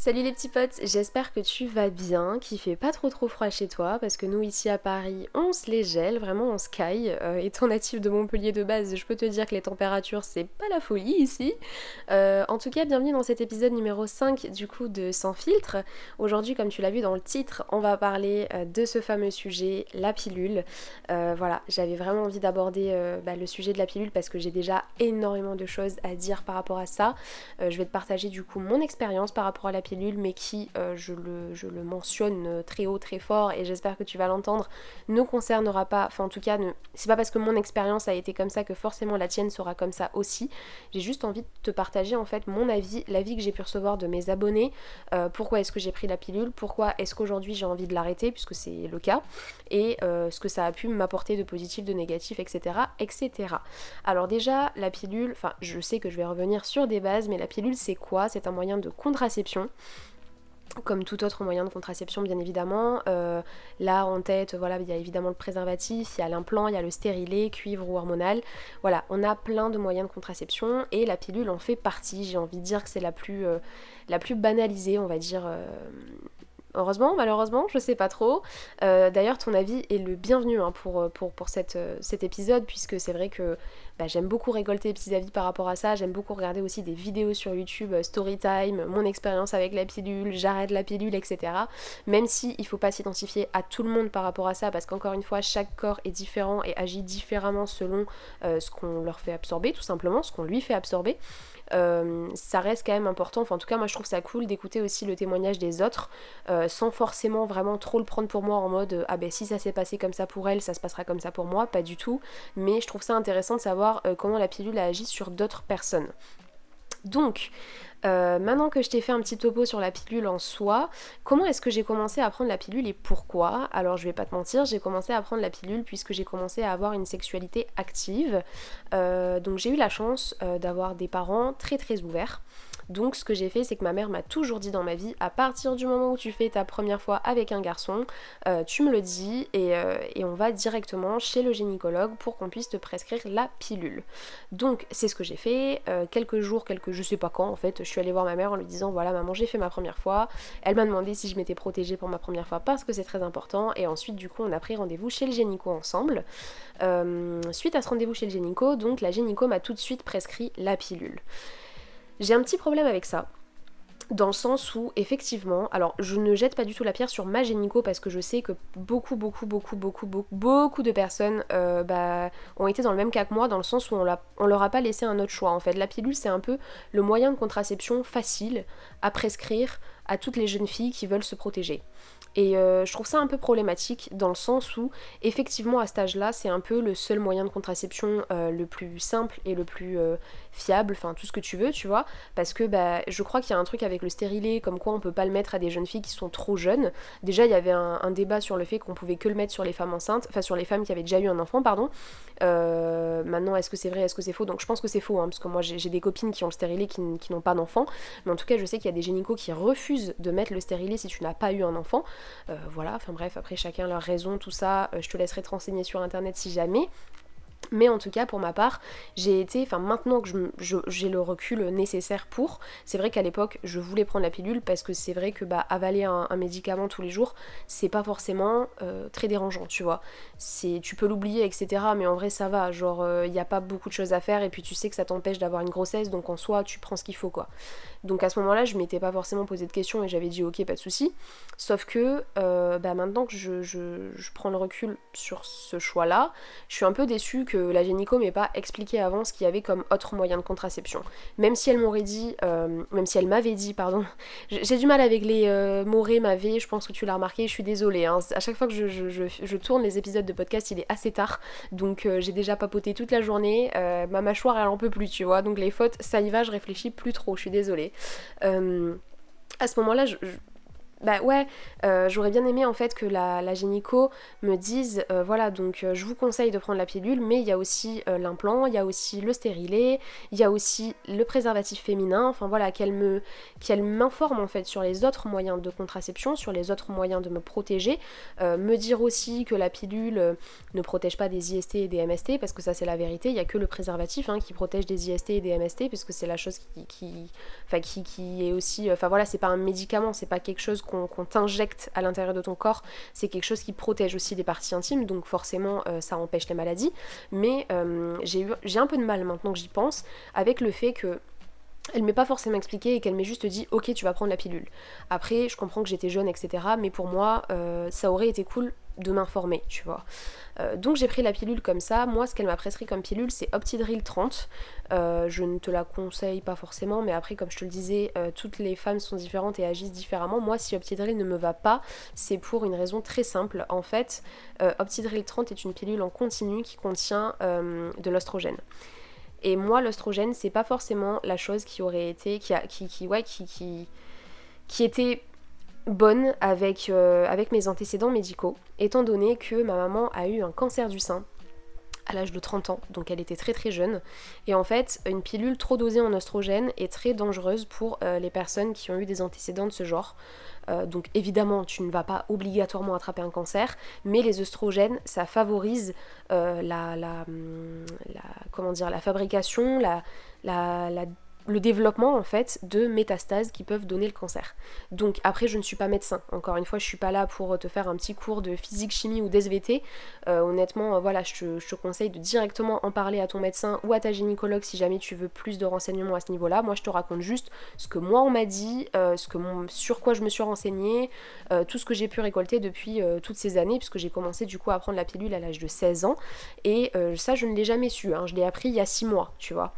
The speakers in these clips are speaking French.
Salut les petits potes, j'espère que tu vas bien, qu'il fait pas trop trop froid chez toi, parce que nous ici à Paris, on se les gèle, vraiment on se caille. Euh, étant natif de Montpellier de base, je peux te dire que les températures c'est pas la folie ici. Euh, en tout cas, bienvenue dans cet épisode numéro 5 du coup de Sans filtre. Aujourd'hui, comme tu l'as vu dans le titre, on va parler euh, de ce fameux sujet, la pilule. voilà, j'avais vraiment envie d'aborder bah, le sujet de la pilule parce que j'ai déjà énormément de choses à dire par rapport à ça. je vais te partager du coup mon expérience par rapport à la pilule mais qui, euh, je, le, je, le, mentionne très haut, très fort, et j'espère que tu vas l'entendre, ne concernera pas, enfin en tout cas, ne, c'est pas parce que mon expérience a été comme ça que forcément la tienne sera comme ça aussi. J'ai juste envie de te partager en fait mon avis, l'avis que j'ai pu recevoir de mes abonnés, euh, pourquoi est-ce que j'ai pris la pilule, pourquoi est-ce qu'aujourd'hui j'ai envie de l'arrêter, puisque c'est le cas, et euh, ce que ça a pu m'apporter de positif, de négatif, etc. etc. Alors déjà, la pilule, enfin je sais que je vais revenir sur des bases, mais la pilule c'est quoi? C'est un moyen de contraception comme tout autre moyen de contraception bien évidemment. Euh, là en tête, voilà, il y a évidemment le préservatif, il y a l'implant, il y a le stérilet, cuivre ou hormonal. Voilà, on a plein de moyens de contraception et la pilule en fait partie. J'ai envie de dire que c'est la plus, euh, la plus banalisée, on va dire. Euh, heureusement, malheureusement, je sais pas trop. D'ailleurs, ton avis est le bienvenu hein, pour, pour cette, cet épisode, puisque c'est vrai que bah, j'aime beaucoup récolter des petits avis par rapport à ça, j'aime beaucoup regarder aussi des vidéos sur YouTube, euh, Storytime, mon expérience avec la pilule, j'arrête la pilule, etc. Même si il faut pas s'identifier à tout le monde par rapport à ça, parce qu'encore une fois, chaque corps est différent et agit différemment selon euh, ce qu'on leur fait absorber, tout simplement, ce qu'on lui fait absorber. Euh, ça reste quand même important. Enfin, en tout cas, moi je trouve ça cool d'écouter aussi le témoignage des autres sans forcément vraiment trop le prendre pour moi en mode ah ben si ça s'est passé comme ça pour elle, ça se passera comme ça pour moi, pas du tout. Mais je trouve ça intéressant de savoir euh, comment la pilule a agi sur d'autres personnes. Donc, euh, maintenant que je t'ai fait un petit topo sur la pilule en soi, comment est-ce que j'ai commencé à prendre la pilule et pourquoi? Alors je vais pas te mentir, j'ai commencé à prendre la pilule puisque j'ai commencé à avoir une sexualité active. Euh, donc j'ai eu la chance d'avoir des parents très très ouverts. Donc ce que j'ai fait, c'est que ma mère m'a toujours dit dans ma vie, à partir du moment où tu fais ta première fois avec un garçon, euh, tu me le dis euh, et, on va directement chez le gynécologue pour qu'on puisse te prescrire la pilule. Donc c'est ce que j'ai fait. Euh, quelques jours, quelques, je sais pas quand en fait, je suis allée voir ma mère en lui disant voilà maman j'ai fait ma première fois. Elle m'a demandé si je m'étais protégée pour ma première fois parce que c'est très important et ensuite du coup on a pris rendez-vous chez le gynéco ensemble. suite à ce rendez-vous chez le gynéco, donc la gynéco m'a tout de suite prescrit la pilule. J'ai un petit problème avec ça. Dans le sens où, effectivement, alors je ne jette pas du tout la pierre sur ma génico parce que je sais que beaucoup, beaucoup, beaucoup, beaucoup, beaucoup, beaucoup de personnes euh, bah, ont été dans le même cas que moi, dans le sens où on, on leur a pas laissé un autre choix. En fait, la pilule, c'est un peu le moyen de contraception facile à prescrire à toutes les jeunes filles qui veulent se protéger. Et euh, je trouve ça un peu problématique dans le sens où effectivement à cet âge-là c'est un peu le seul moyen de contraception euh, le plus simple et le plus euh, fiable, enfin tout ce que tu veux, tu vois, parce que bah, je crois qu'il y a un truc avec le stérilet comme quoi on peut pas le mettre à des jeunes filles qui sont trop jeunes. Déjà il y avait un, débat sur le fait qu'on pouvait que le mettre sur les femmes enceintes, enfin sur les femmes qui avaient déjà eu un enfant, pardon. maintenant est-ce que c'est vrai, est-ce que c'est faux? Donc je pense que c'est faux, hein, parce que moi j'ai des copines qui ont le stérilet qui, n'ont pas d'enfant, mais en tout cas je sais qu'il y a des gynécos qui refusent de mettre le stérilet si tu n'as pas eu un enfant. Euh, voilà, enfin bref, après chacun leur raison, tout ça, euh, je te laisserai te renseigner sur internet si jamais. Mais en tout cas, pour ma part, j'ai été, enfin maintenant que j'ai le recul nécessaire pour, c'est vrai qu'à l'époque, je voulais prendre la pilule parce que c'est vrai que bah, avaler un, médicament tous les jours, c'est pas forcément euh, très dérangeant, tu vois. Tu peux l'oublier, etc. Mais en vrai, ça va. Genre, il n'y a pas beaucoup de choses à faire et puis tu sais que ça t'empêche d'avoir une grossesse, donc en soi, tu prends ce qu'il faut, quoi. Donc à ce moment-là, je m'étais pas forcément posé de questions et j'avais dit ok, pas de souci. Sauf que euh, bah, maintenant que je, prends le recul sur ce choix-là, je suis un peu déçue que la gynéco m'ait pas expliqué avant ce qu'il y avait comme autre moyen de contraception. Même si elle m'aurait dit, euh, même si elle m'avait dit, pardon, j'ai du mal avec les euh, m'aurait, m'avait, je pense que tu l'as remarqué, je suis désolée. Hein. À chaque fois que je, tourne les épisodes de podcast, il est assez tard, donc j'ai déjà papoté toute la journée, ma mâchoire elle en peut plus, tu vois, donc les fautes, ça y va, je réfléchis plus trop, je suis désolée. Euh, à ce moment-là, bah ouais, euh, j'aurais bien aimé en fait que la, la gynéco me dise euh, voilà donc euh, je vous conseille de prendre la pilule mais il y a aussi l'implant, il y a aussi le stérilet, il y a aussi le préservatif féminin, enfin voilà qu'elle me qu'elle m'informe en fait sur les autres moyens de contraception, sur les autres moyens de me protéger, me dire aussi que la pilule ne protège pas des IST et des MST parce que ça c'est la vérité, il y a que le préservatif hein, qui protège des IST et des MST parce que c'est la chose qui qui, qui, qui est aussi enfin voilà c'est pas un médicament, c'est pas quelque chose qu'on t'injecte à l'intérieur de ton corps, c'est quelque chose qui protège aussi les parties intimes, donc forcément euh, ça empêche les maladies. Mais euh, j'ai un peu de mal maintenant que j'y pense avec le fait que elle m'est pas forcément expliqué et qu'elle m'ait juste dit ok tu vas prendre la pilule. Après je comprends que j'étais jeune etc mais pour moi euh, ça aurait été cool de m'informer tu vois. Euh, donc j'ai pris la pilule comme ça. Moi, ce qu'elle m'a prescrit comme pilule, c'est Optidril 30. Euh, je ne te la conseille pas forcément, mais après, comme je te le disais, euh, toutes les femmes sont différentes et agissent différemment. Moi, si Optidril ne me va pas, c'est pour une raison très simple. En fait, Optidril 30 est une pilule en continu qui contient de l'ostrogène. Et moi, l'ostrogène, c'est pas forcément la chose qui aurait été, ouais, qui était bonne avec, euh, avec mes antécédents médicaux, étant donné que ma maman a eu un cancer du sein à l'âge de 30 ans, donc elle était très très jeune. Et en fait, une pilule trop dosée en oestrogène est très dangereuse pour euh, les personnes qui ont eu des antécédents de ce genre. Euh, donc évidemment, tu ne vas pas obligatoirement attraper un cancer, mais les oestrogènes, ça favorise la, la, hum, comment la fabrication, la, la, la le développement en fait de métastases qui peuvent donner le cancer. Donc après je ne suis pas médecin, encore une fois je suis pas là pour te faire un petit cours de physique, chimie ou d'SVT. Euh, honnêtement euh, voilà je te, conseille de directement en parler à ton médecin ou à ta gynécologue si jamais tu veux plus de renseignements à ce niveau-là. Moi je te raconte juste ce que moi on m'a dit, euh, ce que sur quoi je me suis renseignée, tout ce que j'ai pu récolter depuis toutes ces années puisque j'ai commencé du coup à prendre la pilule à l'âge de 16 ans et ça je ne l'ai jamais su, hein. je l'ai appris il y a 6 mois tu vois.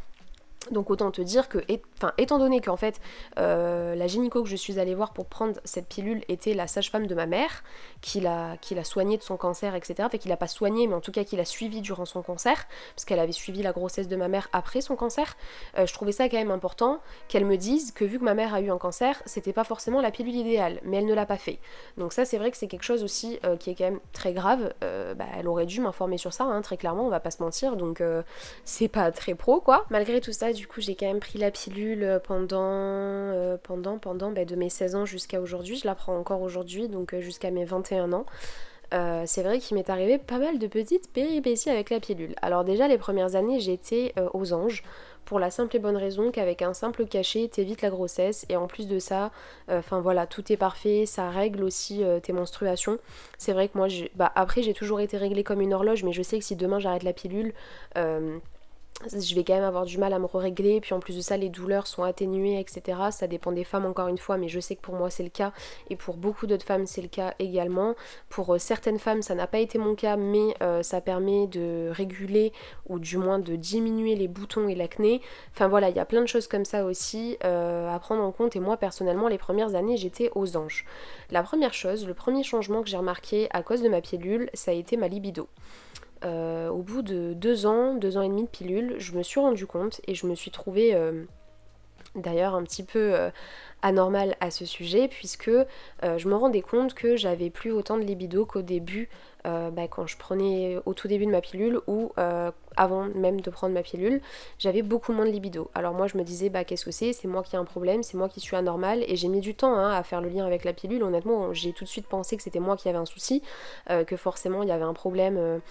Donc autant te dire que, enfin, étant donné qu'en fait euh, la gynéco que je suis allée voir pour prendre cette pilule était la sage-femme de ma mère, qui l'a, soignée de son cancer, etc. Enfin, qui l'a pas soignée, mais en tout cas qui l'a suivie durant son cancer, parce qu'elle avait suivi la grossesse de ma mère après son cancer. Euh, je trouvais ça quand même important qu'elle me dise que vu que ma mère a eu un cancer, c'était pas forcément la pilule idéale, mais elle ne l'a pas fait. Donc ça, c'est vrai que c'est quelque chose aussi euh, qui est quand même très grave. Bah, elle aurait dû m'informer sur ça, hein, très clairement, on va pas se mentir. Donc c'est pas très pro, quoi. Malgré tout ça, du coup, j'ai quand même pris la pilule euh, pendant, euh, pendant, pendant bah, de mes 16 ans jusqu'à aujourd'hui. Je la prends encore aujourd'hui, donc euh, jusqu'à mes 21 ans. c'est vrai qu'il m'est arrivé pas mal de petites péripéties avec la pilule. Alors déjà les premières années j'étais aux anges pour la simple et bonne raison qu'avec un simple cachet t'évites la grossesse et en plus de ça, enfin voilà tout est parfait, ça règle aussi tes menstruations. C'est vrai que moi, bah, après j'ai toujours été réglée comme une horloge mais je sais que si demain j'arrête la pilule je vais quand même avoir du mal à me régler puis en plus de ça les douleurs sont atténuées etc ça dépend des femmes encore une fois mais je sais que pour moi c'est le cas et pour beaucoup d'autres femmes c'est le cas également. Pour euh, certaines femmes ça n'a pas été mon cas mais euh, ça permet de réguler ou du moins de diminuer les boutons et l'acné. Enfin voilà il y a plein de choses comme ça aussi euh, à prendre en compte et moi personnellement les premières années j'étais aux anges. La première chose le premier changement que j'ai remarqué à cause de ma pilule ça a été ma libido euh, au bout de deux ans, deux ans et demi de pilule, je me suis rendu compte et je me suis trouvée euh, d'ailleurs un petit peu euh, anormale à ce sujet puisque je me rendais compte que j'avais plus autant de libido qu'au début bah, quand je prenais au tout début de ma pilule ou avant même de prendre ma pilule, j'avais beaucoup moins de libido. Alors moi je me disais bah qu'est-ce que c'est? C'est moi qui ai un problème, c'est moi qui suis anormale et j'ai mis du temps hein, à faire le lien avec la pilule. Honnêtement j'ai tout de suite pensé que c'était moi qui avais un souci, que forcément il y avait un problème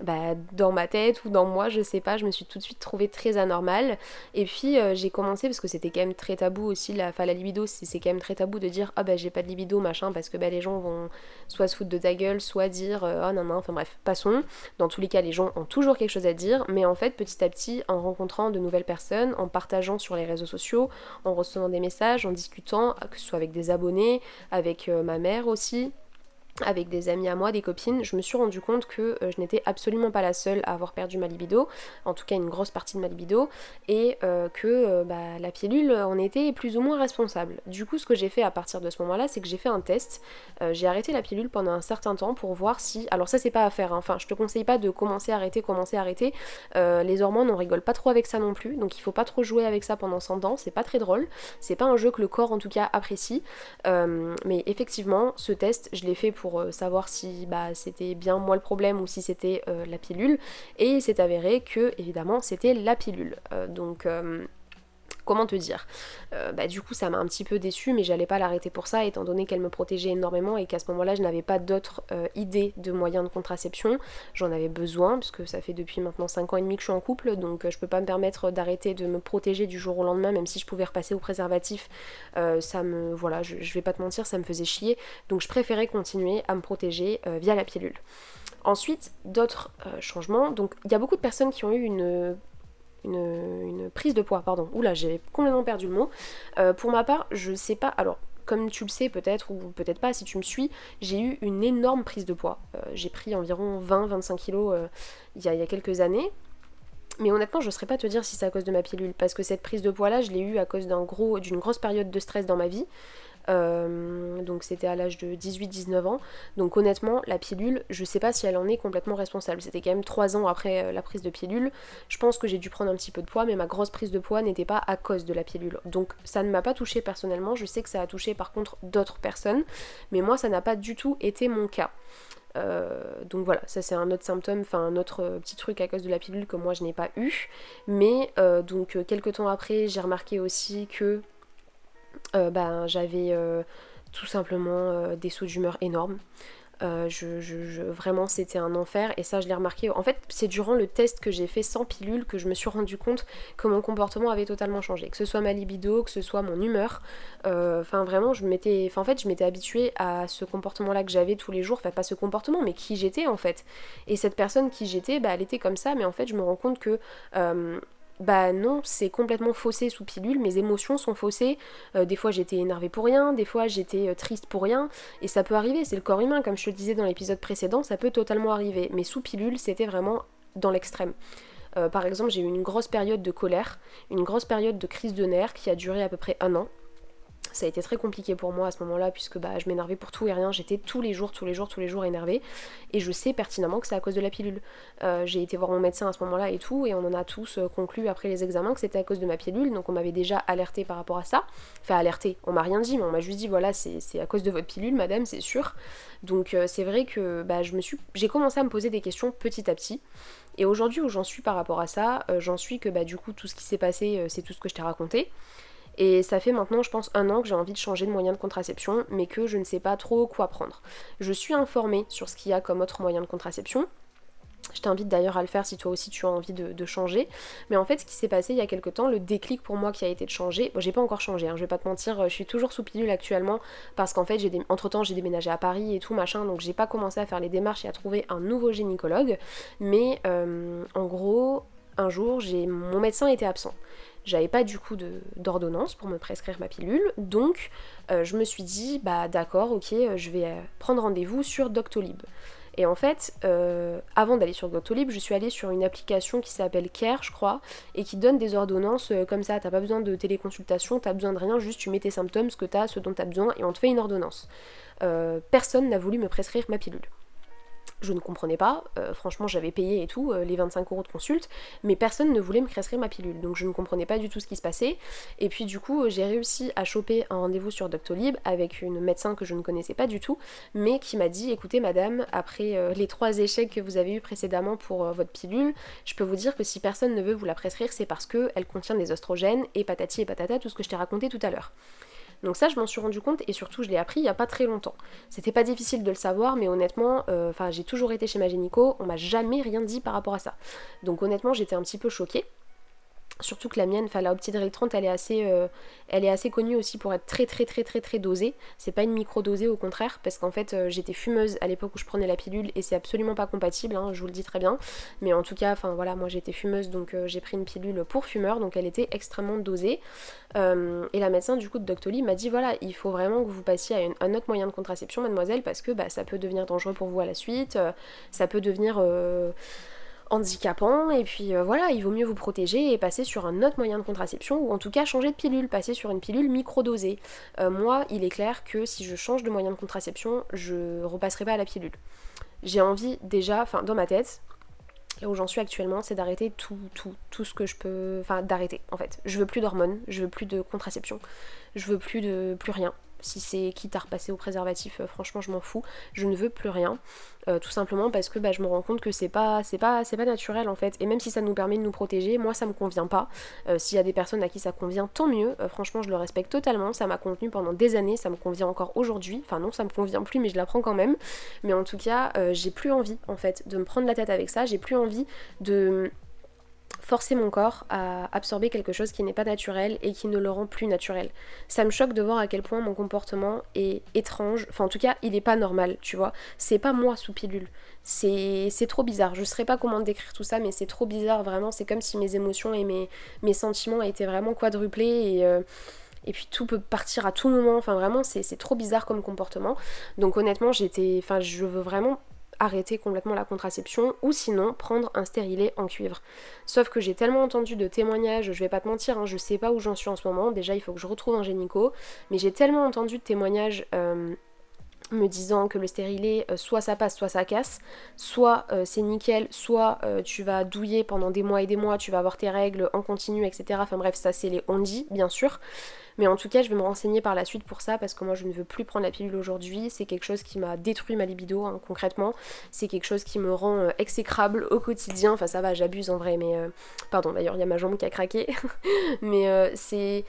bah, dans ma tête ou dans moi, je sais pas, je me suis tout de suite trouvée très anormale. Et puis euh, j'ai commencé, parce que c'était quand même très tabou aussi, la, enfin, la libido, c'est quand même très tabou de dire ah bah j'ai pas de libido machin, parce que bah, les gens vont soit se foutre de ta gueule, soit dire euh, ah non non, enfin bref, passons. Dans tous les cas, les gens ont toujours quelque chose à dire, mais en fait, petit à petit, en rencontrant de nouvelles personnes, en partageant sur les réseaux sociaux, en recevant des messages, en discutant, que ce soit avec des abonnés, avec euh, ma mère aussi, avec des amis à moi, des copines, je me suis rendu compte que euh, je n'étais absolument pas la seule à avoir perdu ma libido, en tout cas une grosse partie de ma libido, et euh, que euh, bah, la pilule en était plus ou moins responsable. Du coup, ce que j'ai fait à partir de ce moment-là, c'est que j'ai fait un test. j'ai arrêté la pilule pendant un certain temps pour voir si. Alors, ça, c'est pas à faire, hein. enfin, je te conseille pas de commencer à arrêter, commencer à arrêter. les hormones, on rigole pas trop avec ça non plus, donc il faut pas trop jouer avec ça pendant 100 ans, c'est pas très drôle, c'est pas un jeu que le corps en tout cas apprécie. mais effectivement, ce test, je l'ai fait pour pour euh, savoir si bah, c'était bien moi le problème ou si c'était euh, la pilule. Et il s'est avéré que évidemment c'était la pilule. Euh, donc comment te dire euh, bah, Du coup, ça m'a un petit peu déçu, mais j'allais pas l'arrêter pour ça, étant donné qu'elle me protégeait énormément et qu'à ce moment-là, je n'avais pas d'autres euh, idées de moyens de contraception. J'en avais besoin, puisque ça fait depuis maintenant 5 ans et demi que je suis en couple, donc euh, je peux pas me permettre d'arrêter de me protéger du jour au lendemain, même si je pouvais repasser au préservatif. ça me. Voilà, je, je, vais pas te mentir, ça me faisait chier. Donc je préférais continuer à me protéger via la pilule. Ensuite, d'autres changements. Donc il y a beaucoup de personnes qui ont eu une une, prise de poids, pardon. Oula, j'ai complètement perdu le mot. Euh, pour ma part, je sais pas. Alors, comme tu le sais peut-être, ou peut-être pas si tu me suis, j'ai eu une énorme prise de poids. Euh, j'ai pris environ 20-25 kilos euh, il y, a quelques années. Mais honnêtement, je ne saurais pas te dire si c'est à cause de ma pilule, parce que cette prise de poids là, je l'ai eue à cause d'un gros, d'une grosse période de stress dans ma vie. Euh, donc c'était à l'âge de 18-19 ans. Donc honnêtement, la pilule, je sais pas si elle en est complètement responsable. C'était quand même 3 ans après euh, la prise de pilule. Je pense que j'ai dû prendre un petit peu de poids, mais ma grosse prise de poids n'était pas à cause de la pilule. Donc ça ne m'a pas touché personnellement. Je sais que ça a touché par contre d'autres personnes, mais moi ça n'a pas du tout été mon cas. Euh, donc voilà, ça c'est un autre symptôme, enfin un autre petit truc à cause de la pilule que moi je n'ai pas eu. Mais donc quelques temps après, j'ai remarqué aussi que euh, ben, j'avais euh, tout simplement euh, des sauts d'humeur énormes. je, vraiment c'était un enfer et ça je l'ai remarqué. En fait c'est durant le test que j'ai fait sans pilule que je me suis rendu compte que mon comportement avait totalement changé. Que ce soit ma libido, que ce soit mon humeur. Enfin vraiment je m'étais. en fait je m'étais habituée à ce comportement là que j'avais tous les jours. Enfin pas ce comportement mais qui j'étais en fait. Et cette personne qui j'étais, bah, elle était comme ça mais en fait je me rends compte que bah non, c'est complètement faussé sous pilule, mes émotions sont faussées, euh, des fois j'étais énervée pour rien, des fois j'étais euh, triste pour rien, et ça peut arriver, c'est le corps humain, comme je te le disais dans l'épisode précédent, ça peut totalement arriver, mais sous pilule c'était vraiment dans l'extrême. Euh, par exemple, j'ai eu une grosse période de colère, une grosse période de crise de nerfs qui a duré à peu près un an, ça a été très compliqué pour moi à ce moment-là puisque bah, je m'énervais pour tout et rien. J'étais tous les jours, tous les jours, tous les jours énervée. Et je sais pertinemment que c'est à cause de la pilule. Euh, j'ai été voir mon médecin à ce moment-là et tout. Et on en a tous euh, conclu après les examens que c'était à cause de ma pilule. Donc on m'avait déjà alerté par rapport à ça. Enfin alerté, on m'a rien dit, mais on m'a juste dit voilà c'est à cause de votre pilule madame, c'est sûr. Donc euh, c'est vrai que bah, je me suis, j'ai commencé à me poser des questions petit à petit. Et aujourd'hui où j'en suis par rapport à ça, j'en suis que bah, du coup tout ce qui s'est passé c'est tout ce que je t'ai raconté. Et ça fait maintenant, je pense, un an que j'ai envie de changer de moyen de contraception, mais que je ne sais pas trop quoi prendre. Je suis informée sur ce qu'il y a comme autre moyen de contraception. Je t'invite d'ailleurs à le faire si toi aussi tu as envie de, changer. Mais en fait, ce qui s'est passé il y a quelques temps, le déclic pour moi qui a été de changer, j'ai pas encore changé, hein, je vais pas te mentir, je suis toujours sous pilule actuellement parce qu'en fait, j'ai entre temps, j'ai déménagé à Paris et tout machin, donc j'ai pas commencé à faire les démarches et à trouver un nouveau gynécologue. Mais euh, en gros, un jour, j'ai mon médecin était absent. J'avais pas du coup d'ordonnance pour me prescrire ma pilule, donc euh, je me suis dit, bah d'accord, ok, euh, je vais euh, prendre rendez-vous sur Doctolib. Et en fait, avant d'aller sur Doctolib, je suis allée sur une application qui s'appelle Care, je crois, et qui donne des ordonnances comme ça. T'as pas besoin de téléconsultation, t'as besoin de rien, juste tu mets tes symptômes, ce que t'as, ce dont t'as besoin, et on te fait une ordonnance. personne n'a voulu me prescrire ma pilule je ne comprenais pas. Euh, franchement, j'avais payé et tout, euh, les 25 euros de consulte, mais personne ne voulait me prescrire ma pilule. Donc je ne comprenais pas du tout ce qui se passait. Et puis du coup, j'ai réussi à choper un rendez-vous sur Doctolib avec une médecin que je ne connaissais pas du tout, mais qui m'a dit écoutez, madame, après euh, les trois échecs que vous avez eu précédemment pour votre pilule, je peux vous dire que si personne ne veut vous la prescrire, c'est parce qu'elle contient des oestrogènes et patati et patata, tout ce que je t'ai raconté tout à l'heure. Donc ça, je m'en suis rendu compte et surtout, je l'ai appris il y a pas très longtemps. C'était pas difficile de le savoir, mais honnêtement, euh, j'ai toujours été chez ma gynéco, on m'a jamais rien dit par rapport à ça. Donc honnêtement, j'étais un petit peu choquée. Surtout que la mienne, enfin la Optidril 30, elle est assez, euh, elle est assez connue aussi pour être très très très très très dosée. C'est pas une micro dosée au contraire, parce qu'en fait euh, j'étais fumeuse à l'époque où je prenais la pilule et c'est absolument pas compatible, hein, je vous le dis très bien. Mais en tout cas, voilà, moi j'étais fumeuse donc euh, j'ai pris une pilule pour fumeur, donc elle était extrêmement dosée. et la médecin du coup de Doctolib m'a dit voilà, il faut vraiment que vous passiez à un autre moyen de contraception, mademoiselle, parce que bah, ça peut devenir dangereux pour vous à la suite, ça peut devenir handicapant et puis euh, voilà, il vaut mieux vous protéger et passer sur un autre moyen de contraception ou en tout cas changer de pilule, passer sur une pilule microdosée. Euh, moi, il est clair que si je change de moyen de contraception, je repasserai pas à la pilule. J'ai envie déjà, enfin dans ma tête, là où j'en suis actuellement, c'est d'arrêter tout, tout, tout ce que je peux. Enfin, d'arrêter en fait. Je veux plus d'hormones, je veux plus de contraception, je veux plus de plus rien. Si c'est quitte à repasser au préservatif, euh, franchement, je m'en fous. Je ne veux plus rien. Euh, tout simplement parce que bah, je me rends compte que c'est pas, c'est pas, c'est pas naturel en fait. Et même si ça nous permet de nous protéger, moi ça me convient pas. Euh, s'il y a des personnes à qui ça convient, tant mieux. franchement, je le respecte totalement. Ça m'a contenu pendant des années, ça me convient encore aujourd'hui. Enfin non, ça me convient plus, mais je l'apprends quand même. Mais en tout cas, j'ai plus envie en fait de me prendre la tête avec ça. J'ai plus envie de forcer mon corps à absorber quelque chose qui n'est pas naturel et qui ne le rend plus naturel. Ça me choque de voir à quel point mon comportement est étrange, enfin en tout cas il n'est pas normal, tu vois. C'est pas moi sous pilule, c'est trop bizarre. Je saurais pas comment décrire tout ça, mais c'est trop bizarre vraiment. C'est comme si mes émotions et mes, mes sentiments étaient vraiment quadruplés et... Euh, et puis tout peut partir à tout moment, enfin vraiment c'est trop bizarre comme comportement. Donc honnêtement j'étais, enfin je veux vraiment arrêter complètement la contraception ou sinon prendre un stérilet en cuivre. Sauf que j'ai tellement entendu de témoignages, je vais pas te mentir, hein, je sais pas où j'en suis en ce moment, déjà il faut que je retrouve un génico, mais j'ai tellement entendu de témoignages euh, me disant que le stérilet euh, soit ça passe soit ça casse, soit euh, c'est nickel, soit tu vas douiller pendant des mois et des mois, tu vas avoir tes règles en continu, etc. Enfin bref, ça c'est les on dit bien sûr. Mais en tout cas, je vais me renseigner par la suite pour ça parce que moi je ne veux plus prendre la pilule aujourd'hui. C'est quelque chose qui m'a détruit ma libido hein, concrètement. C'est quelque chose qui me rend euh, exécrable au quotidien. Enfin, ça va, j'abuse en vrai, mais. Euh, pardon, d'ailleurs, il y a ma jambe qui a craqué. mais euh, c'est.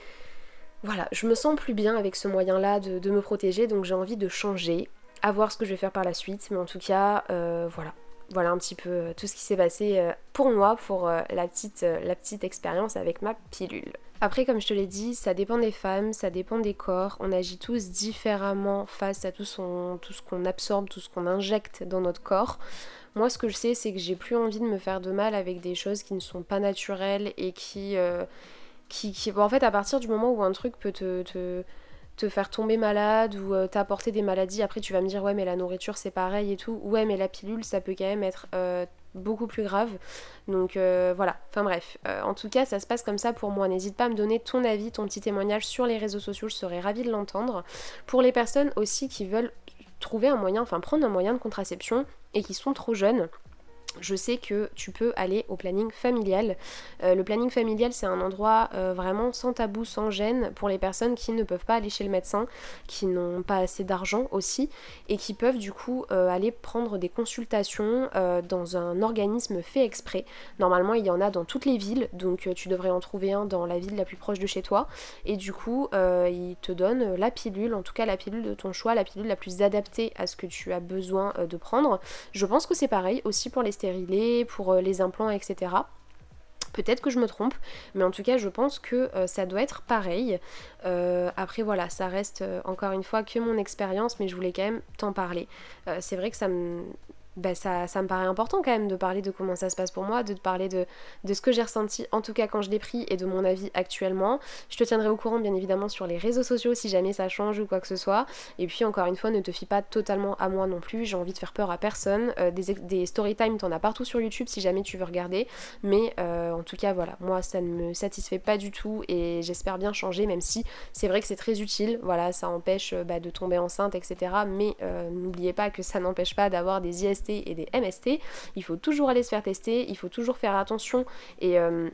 Voilà, je me sens plus bien avec ce moyen-là de, me protéger donc j'ai envie de changer. À voir ce que je vais faire par la suite. Mais en tout cas, voilà voilà un petit peu tout ce qui s'est passé pour moi pour la petite, la expérience avec ma pilule. Après, comme je te l'ai dit, ça dépend des femmes, ça dépend des corps. On agit tous différemment face à tout, tout ce qu'on absorbe, tout ce qu'on injecte dans notre corps. Moi, ce que je sais, c'est que j'ai plus envie de me faire de mal avec des choses qui ne sont pas naturelles et qui. Euh, qui, en fait, à partir du moment où un truc peut te, faire tomber malade ou euh, t'apporter des maladies, après tu vas me dire, ouais, mais la nourriture c'est pareil et tout. Ouais, mais la pilule, ça peut quand même être. Euh, beaucoup plus grave. Donc euh, voilà, enfin bref. En tout cas, ça se passe comme ça pour moi. N'hésite pas à me donner ton avis, ton petit témoignage sur les réseaux sociaux, je serais ravie de l'entendre. Pour les personnes aussi qui veulent trouver un moyen, enfin prendre un moyen de contraception et qui sont trop jeunes, je sais que tu peux aller au planning familial. Euh, le planning familial, c'est un endroit euh, vraiment sans tabou, sans gêne pour les personnes qui ne peuvent pas aller chez le médecin, qui n'ont pas assez d'argent aussi, et qui peuvent du coup euh, aller prendre des consultations dans un organisme fait exprès. Normalement, il y en a dans toutes les villes, donc tu devrais en trouver un dans la ville la plus proche de chez toi. Et du coup, il te donne la pilule, en tout cas la pilule de ton choix, la pilule la plus adaptée à ce que tu as besoin de prendre. Je pense que c'est pareil aussi pour les pour euh, les implants, etc. Peut-être que je me trompe, mais en tout cas je pense que euh, ça doit être pareil. Euh, après voilà, ça reste encore une fois que mon expérience, mais je voulais quand même t'en parler. c'est vrai que ça me, bah, ça, ça, me paraît important quand même de parler de comment ça se passe pour moi, de te parler de, de ce que j'ai ressenti, en tout cas quand je l'ai pris, et de mon avis actuellement. Je te tiendrai au courant bien évidemment sur les réseaux sociaux si jamais ça change ou quoi que ce soit. Et puis encore une fois, ne te fie pas totalement à moi non plus, j'ai envie de faire peur à personne. Euh, des, des story time, t'en as partout sur YouTube si jamais tu veux regarder. Mais euh, en tout cas voilà, moi ça ne me satisfait pas du tout et j'espère bien changer, même si c'est vrai que c'est très utile. Voilà, ça empêche euh, bah, de tomber enceinte, etc. Mais n'oubliez pas que ça n'empêche pas d'avoir des IST et des MST. Il faut toujours aller se faire tester, il faut toujours faire attention et euh,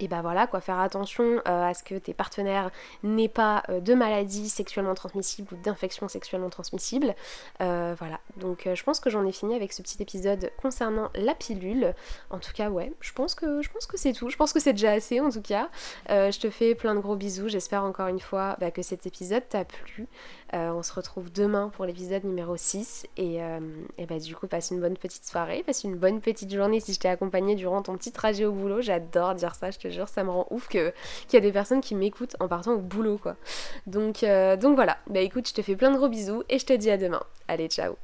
et bah voilà quoi, faire attention euh, à ce que tes partenaires n'aient pas euh, de maladies sexuellement transmissibles ou d'infections sexuellement transmissibles. Voilà, donc je pense que j'en ai fini avec ce petit épisode concernant la pilule. En tout cas, ouais, je pense que que c'est tout. Je pense que c'est déjà assez en tout cas. je te fais plein de gros bisous. J'espère encore une fois bah, que cet épisode t'a plu. on se retrouve demain pour l'épisode numéro 6 et, et bah du coup passe une bonne petite soirée, passe une bonne petite journée si je t'ai accompagné durant ton petit trajet au boulot. J'adore dire ça je te jure, ça me rend ouf qu'il y a des personnes qui m'écoutent en partant au boulot quoi. Donc, donc voilà, bah écoute, je te fais plein de gros bisous et je te dis à demain. Allez, ciao